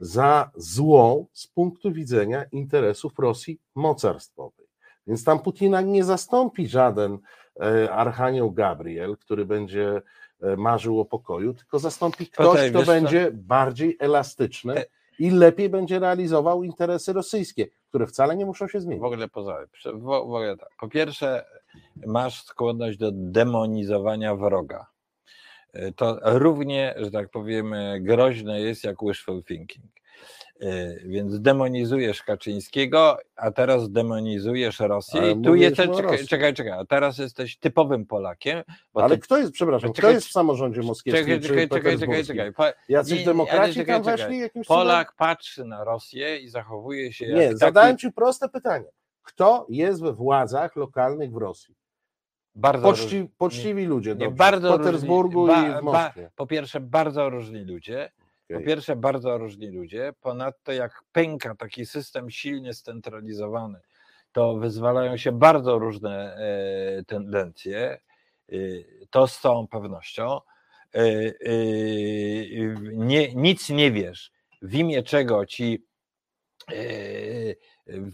za złą z punktu widzenia interesów Rosji mocarstwowej. Więc tam Putina nie zastąpi żaden e, archanioł Gabriel, który będzie e, marzył o pokoju, tylko zastąpi ktoś, kto co? będzie bardziej elastyczny E- i lepiej będzie realizował interesy rosyjskie, które wcale nie muszą się W zmienić. ogóle poza, w, w ogóle tak. Po pierwsze, masz skłonność do demonizowania wroga. E, To równie, że tak powiem, e, groźne jest jak wishful thinking. E, Więc demonizujesz Kaczyńskiego, a teraz demonizujesz Rosję. Ale I tu jesteś, czekaj, czekaj, czekaj, a teraz jesteś typowym Polakiem. Ale ty, kto jest, przepraszam, kto Czekaj, jest w samorządzie moskiewskim czekaj, czekaj, czekaj, czekaj, czekaj. Pa- Jacyś nie, demokraci czekaj, tam czekaj. weszli jakimś cudem? Polak patrzy na Rosję i zachowuje się jak Nie, taki zadałem ci proste pytanie. Kto jest we władzach lokalnych w Rosji? Bardzo Poczci, poczciwi ludzie Nie, dobrze, bardzo w Petersburgu różni, i ba, w ba, Moskwie. po pierwsze, bardzo różni ludzie. Po Okej. pierwsze, bardzo różni ludzie. Ponadto, jak pęka taki system silnie scentralizowany, to wyzwalają się bardzo różne e, tendencje. E, to z całą pewnością. E, e, nie, nic nie wiesz, w imię czego ci w-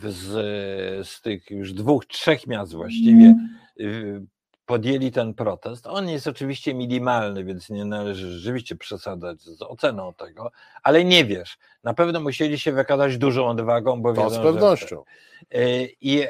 z, z tych już dwóch, trzech miast właściwie y, podjęli ten protest. On jest oczywiście minimalny, więc nie należy rzeczywiście przesadzać z oceną tego, ale nie wiesz. Na pewno musieli się wykazać dużą odwagą, bo To z pewnością. Y, I,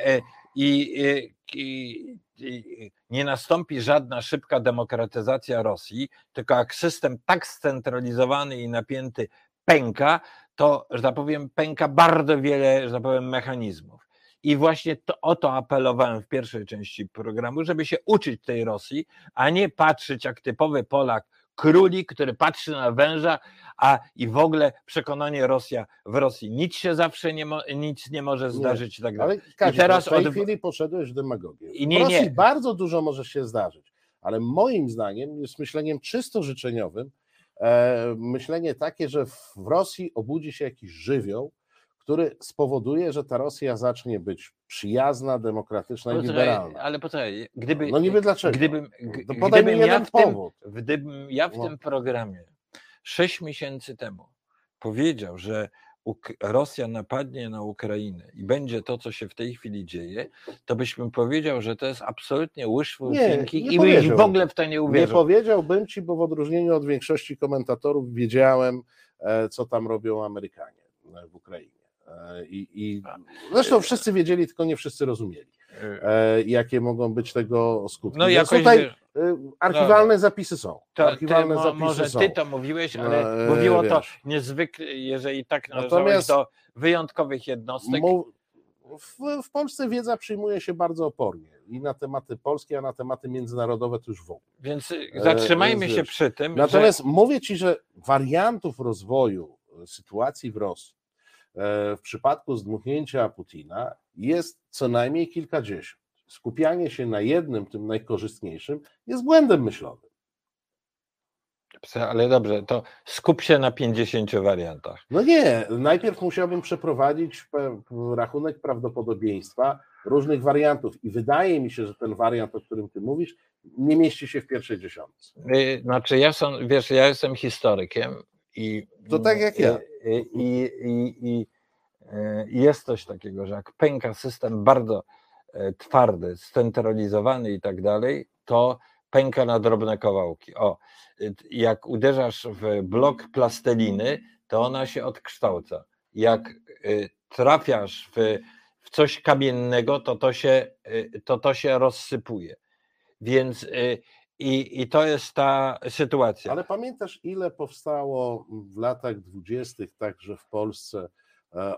i, i, i, i nie nastąpi żadna szybka demokratyzacja Rosji, tylko jak system tak scentralizowany i napięty pęka, to, że tak powiem, pęka bardzo wiele, że tak powiem, mechanizmów. I właśnie to, o to apelowałem w pierwszej części programu, żeby się uczyć tej Rosji, a nie patrzeć jak typowy Polak, królik, który patrzy na węża, a i w ogóle przekonanie Rosja w Rosji nic się zawsze nie, mo, nic nie może zdarzyć i tak dalej. Ale Kazik, teraz w tej od- chwili poszedłeś w demagogię. I w nie, Rosji nie. bardzo dużo może się zdarzyć, ale moim zdaniem jest myśleniem czysto życzeniowym myślenie takie, że w Rosji obudzi się jakiś żywioł, który spowoduje, że ta Rosja zacznie być przyjazna, demokratyczna i Poczekaj, liberalna. Ale poczekaj, gdyby. No niby dlaczego? Gdybym, No podaj mi gdybym ja jeden tym, powód. gdybym ja w No. tym programie sześć miesięcy temu powiedział, że Rosja napadnie na Ukrainę i będzie to, co się w tej chwili dzieje, to byś mi powiedział, że to jest absolutnie wishful Nie, thinking nie i byś w ogóle w to nie Nie uwierzył. powiedziałbym ci, bo w odróżnieniu od większości komentatorów wiedziałem, e, co tam robią Amerykanie e, w Ukrainie. E, I, i zresztą wszyscy wiedzieli, tylko nie wszyscy rozumieli, jakie mogą być tego skutki. No Więc jakoś tutaj e, archiwalne zapisy są. to, ty, Archiwalne mo, zapisy może są. ty to mówiłeś, ale No, e, mówiło to wiesz. niezwykle, jeżeli tak należałeś do wyjątkowych jednostek. W, w Polsce wiedza przyjmuje się bardzo opornie i na tematy polskie, a na tematy międzynarodowe to już w ogóle. Więc zatrzymajmy więc się przy tym, że Natomiast mówię ci, że wariantów rozwoju e, sytuacji w Rosji e, w przypadku zdmuchnięcia Putina jest co najmniej kilkadziesiąt. Skupianie się na jednym, tym najkorzystniejszym, jest błędem myślowym. Ale dobrze, to skup się na 50 wariantach. No nie, najpierw musiałbym przeprowadzić rachunek prawdopodobieństwa różnych wariantów i wydaje mi się, że ten wariant, o którym ty mówisz, nie mieści się w pierwszej dziesiątce. Y, Znaczy, ja są, wiesz, ja jestem historykiem i. To tak jak ja. I, i, i, i e, jest coś takiego, że jak pęka system bardzo e, twardy, scentralizowany i tak dalej, to pęka na drobne kawałki. O, y, jak uderzasz w blok plasteliny, to ona się odkształca. Jak y, trafiasz w, w coś kamiennego, to to się, y, to to się rozsypuje. Więc i, i to jest ta sytuacja. Ale pamiętasz, ile powstało w latach dwudziestych, także w Polsce, e,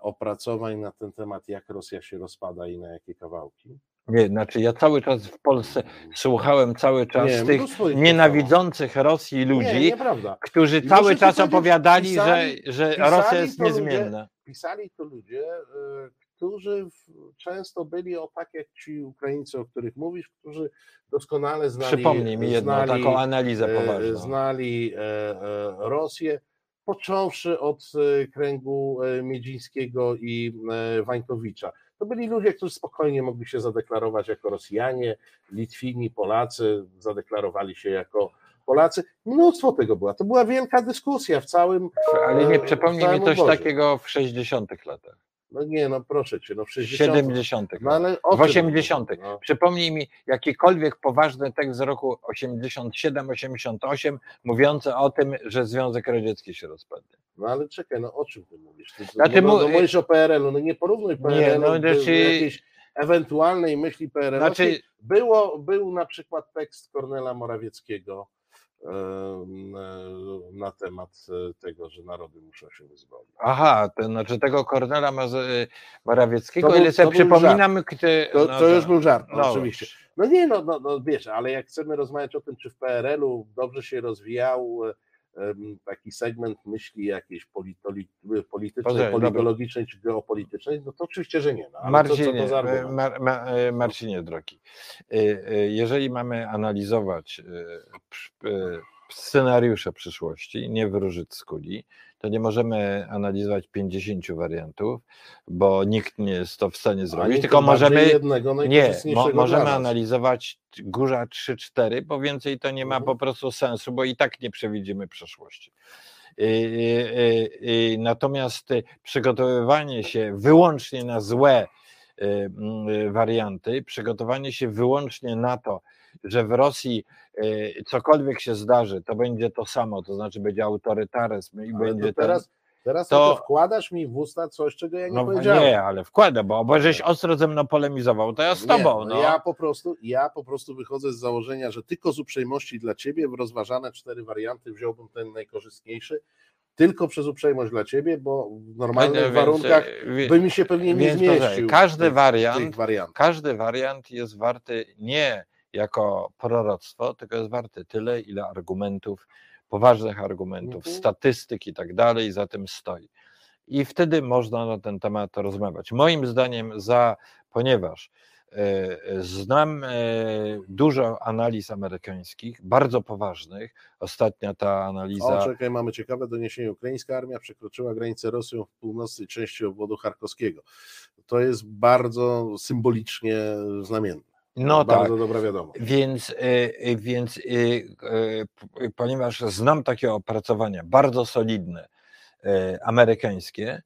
opracowań na ten temat, jak Rosja się rozpada i na jakie kawałki? Nie, znaczy ja cały czas w Polsce słuchałem cały czas Nie, tych mnóstwo ich nienawidzących Rosji ludzi, Nie, którzy I cały muszę ci czas opowiadali, pisali- że, że pisali Rosja jest to ludzie- niezmienna. Pisali to ludzie, e, którzy często byli o tak jak ci Ukraińcy, o których mówisz, którzy doskonale znali, Przypomnij mi jedną znali, taką analizę e, poważną. znali e, e, Rosję, począwszy od e, kręgu e, Miedzińskiego i e, Wańkowicza. To byli ludzie, którzy spokojnie mogli się zadeklarować jako Rosjanie, Litwini, Polacy, zadeklarowali się jako Polacy. Mnóstwo tego była. To była wielka dyskusja w całym. Ale nie przypomnij mi coś obozie. takiego w 60 latach, No nie, no proszę cię, no w 60. 70 No ale o w czym 80. mówię, no? Przypomnij mi jakikolwiek poważny tekst z roku 87-88 mówiący o tym, że Związek Radziecki się rozpadnie. No ale czekaj, no o czym ty mówisz? Ty, A ty no, no, mówisz o PRL-u, no nie porównuj PRL-u no, do, znaczy- jakiejś ewentualnej myśli PRL-u. Znaczy- Było, był na przykład tekst Kornela Morawieckiego na temat e, tego, że narody muszą się wyzwolić. Aha, to znaczy tego Kornela Maze- Morawieckiego, To ile sobie przypominam, gdy... To, no to już był żart, No, oczywiście. No nie, no, no, no wiesz, ale jak chcemy rozmawiać o tym, czy w PRL-u dobrze się rozwijał taki segment myśli jakiejś politoli, politycznej, Poczekaj, dobra. politologicznej czy geopolitycznej, no to oczywiście, że nie. No, Marcinie, to, co to? Mar, Ma- e, Marcinie drogi, e, e, jeżeli mamy analizować e, e, scenariusze przyszłości, nie wróżyć z kuli, to nie możemy analizować 50 wariantów, bo nikt nie jest to w stanie Ani zrobić, tylko możemy jednego nie, mo, możemy analizować górza 3-4, bo więcej to nie ma Mhm. po prostu sensu, bo i tak nie przewidzimy przyszłości. Y, y, y, y, Natomiast y, przygotowywanie się wyłącznie na złe y, mm, warianty, przygotowanie się wyłącznie na to, że w Rosji y, cokolwiek się zdarzy, to będzie to samo, to znaczy będzie autorytaryzm i Ale będzie to teraz, teraz to- wkładasz mi w usta coś, czego ja nie no powiedziałem. nie, ale wkłada, bo, bo żeś ostro ze mną polemizował, to ja z tobą. Nie, no. Ja po prostu, ja po prostu wychodzę z założenia, że tylko z uprzejmości dla ciebie w rozważane cztery warianty wziąłbym ten najkorzystniejszy. Tylko przez uprzejmość dla ciebie, bo w normalnych Więc, warunkach by mi się pewnie nie zmieścił. każdy wariant- każdy wariant jest warty nie jako proroctwo, tylko jest warty tyle, ile argumentów, poważnych argumentów, Mhm. statystyk i tak dalej za tym stoi. I wtedy można na ten temat rozmawiać. Moim zdaniem, za, ponieważ e, znam e, dużo analiz amerykańskich, bardzo poważnych. Ostatnia ta analiza. O, czekaj, mamy ciekawe doniesienie. Ukraińska armia przekroczyła granicę Rosją w północnej części obwodu charkowskiego. To jest bardzo symbolicznie znamienne. No tak. bardzo dobra wiadomość. Więc, y, y, więc y, ponieważ znam takie opracowania bardzo solidne, amerykańskie,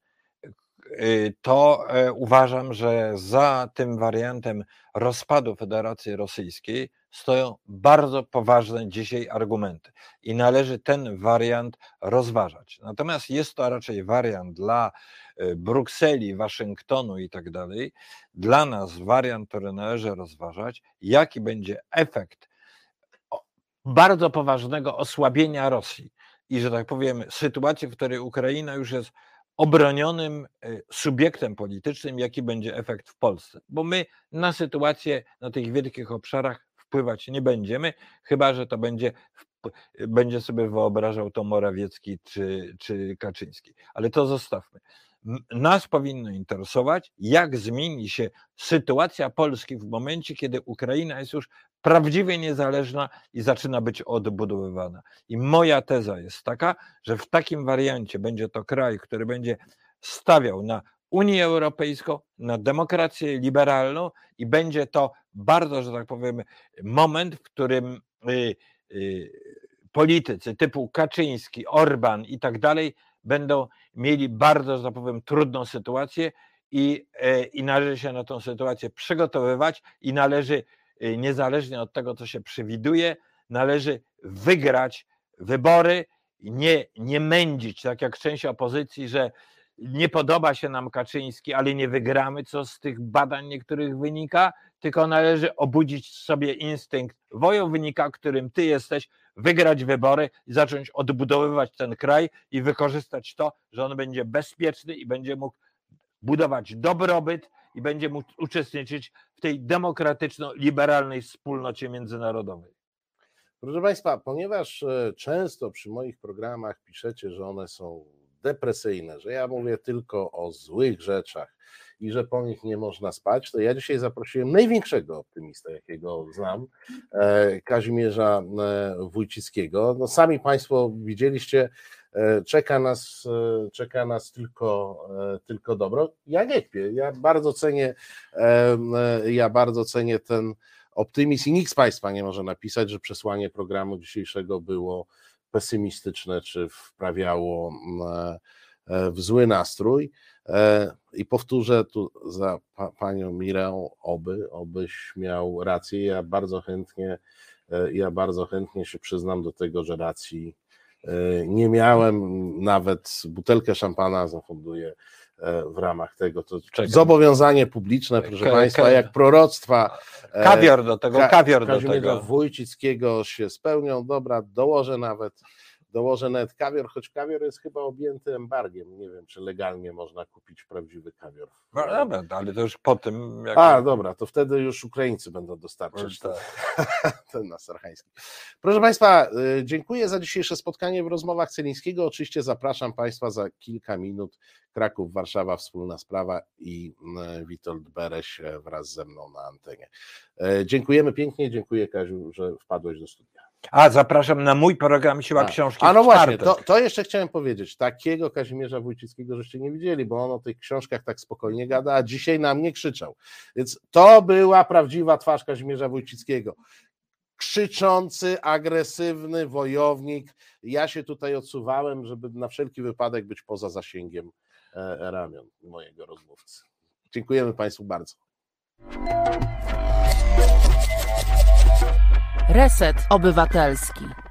to y, uważam, że za tym wariantem rozpadu Federacji Rosyjskiej stoją bardzo poważne dzisiaj argumenty i należy ten wariant rozważać. Natomiast jest to raczej wariant dla Brukseli, Waszyngtonu i tak dalej. Dla nas wariant, który należy rozważać, jaki będzie efekt bardzo poważnego osłabienia Rosji i, że tak powiem, sytuacji, w której Ukraina już jest obronionym y, subiektem politycznym, jaki będzie efekt w Polsce. Bo my na sytuację na tych wielkich obszarach wpływać nie będziemy, chyba że to będzie, wp- będzie sobie wyobrażał to Morawiecki czy, czy Kaczyński. Ale to zostawmy. Nas powinno interesować, jak zmieni się sytuacja Polski w momencie, kiedy Ukraina jest już prawdziwie niezależna i zaczyna być odbudowywana. I moja teza jest taka, że w takim wariancie będzie to kraj, który będzie stawiał na Unię Europejską, na demokrację liberalną i będzie to bardzo, że tak powiem, moment, w którym y, y, politycy typu Kaczyński, Orban i tak dalej będą mieli bardzo, że tak powiem, trudną sytuację i, e, i należy się na tą sytuację przygotowywać i należy, y, niezależnie od tego, co się przewiduje, należy wygrać wybory, nie, nie mędzić, tak jak część opozycji, że nie podoba się nam Kaczyński, ale nie wygramy, co z tych badań niektórych wynika, tylko należy obudzić sobie instynkt. Wojownika, którym ty jesteś, wygrać wybory i zacząć odbudowywać ten kraj i wykorzystać to, że on będzie bezpieczny i będzie mógł budować dobrobyt i będzie mógł uczestniczyć w tej demokratyczno-liberalnej wspólnocie międzynarodowej. Proszę Państwa, ponieważ e, często przy moich programach piszecie, że one są depresyjne, że ja mówię tylko o złych rzeczach i że po nich nie można spać, to ja dzisiaj zaprosiłem największego optymistę, jakiego znam, e, Kazimierza e, Wójcickiego. No sami Państwo widzieliście, e, czeka nas, czeka nas tylko, tylko dobro. Ja nie kpię, ja bardzo cenię, ja bardzo cenię ten optymizm i nikt z Państwa nie może napisać, że przesłanie programu dzisiejszego było pesymistyczne, czy wprawiało w zły nastrój. E, I powtórzę tu za pa, panią Mirę, oby, obyś miał rację. Ja bardzo chętnie, e, ja bardzo chętnie się przyznam do tego, że racji nie miałem, nawet butelkę szampana zafunduję e, w ramach tego. To Czekam. zobowiązanie publiczne, proszę Ka- Państwa, jak proroctwa. e, Kawior do tego, Ka- kawior do tego. Wójcickiego się spełnią. Dobra, dołożę nawet, dołożę nawet kawior, choć kawior jest chyba objęty embargiem. Nie wiem, czy legalnie można kupić prawdziwy kawior. No, dobra, ale to już po tym. Jak... A, dobra, to wtedy już Ukraińcy będą dostarczać Tak. ten nasarchański. Proszę Państwa, y, dziękuję za dzisiejsze spotkanie w rozmowach Celińskiego. Oczywiście zapraszam Państwa za kilka minut. Kraków, Warszawa, wspólna sprawa i y, Witold Bereś e, wraz ze mną na antenie. E, Dziękujemy pięknie, dziękuję Kaziu, że wpadłeś do studia. A, zapraszam na mój program Siła A, Książki. A no właśnie, to, to jeszcze chciałem powiedzieć. Takiego Kazimierza Wójcickiego żeście nie widzieli, bo on o tych książkach tak spokojnie gada, a dzisiaj na mnie krzyczał. Więc to była prawdziwa twarz Kazimierza Wójcickiego. Krzyczący, agresywny wojownik. Ja się tutaj odsuwałem, żeby na wszelki wypadek być poza zasięgiem e, ramion mojego rozmówcy. Dziękujemy Państwu bardzo. Reset Obywatelski.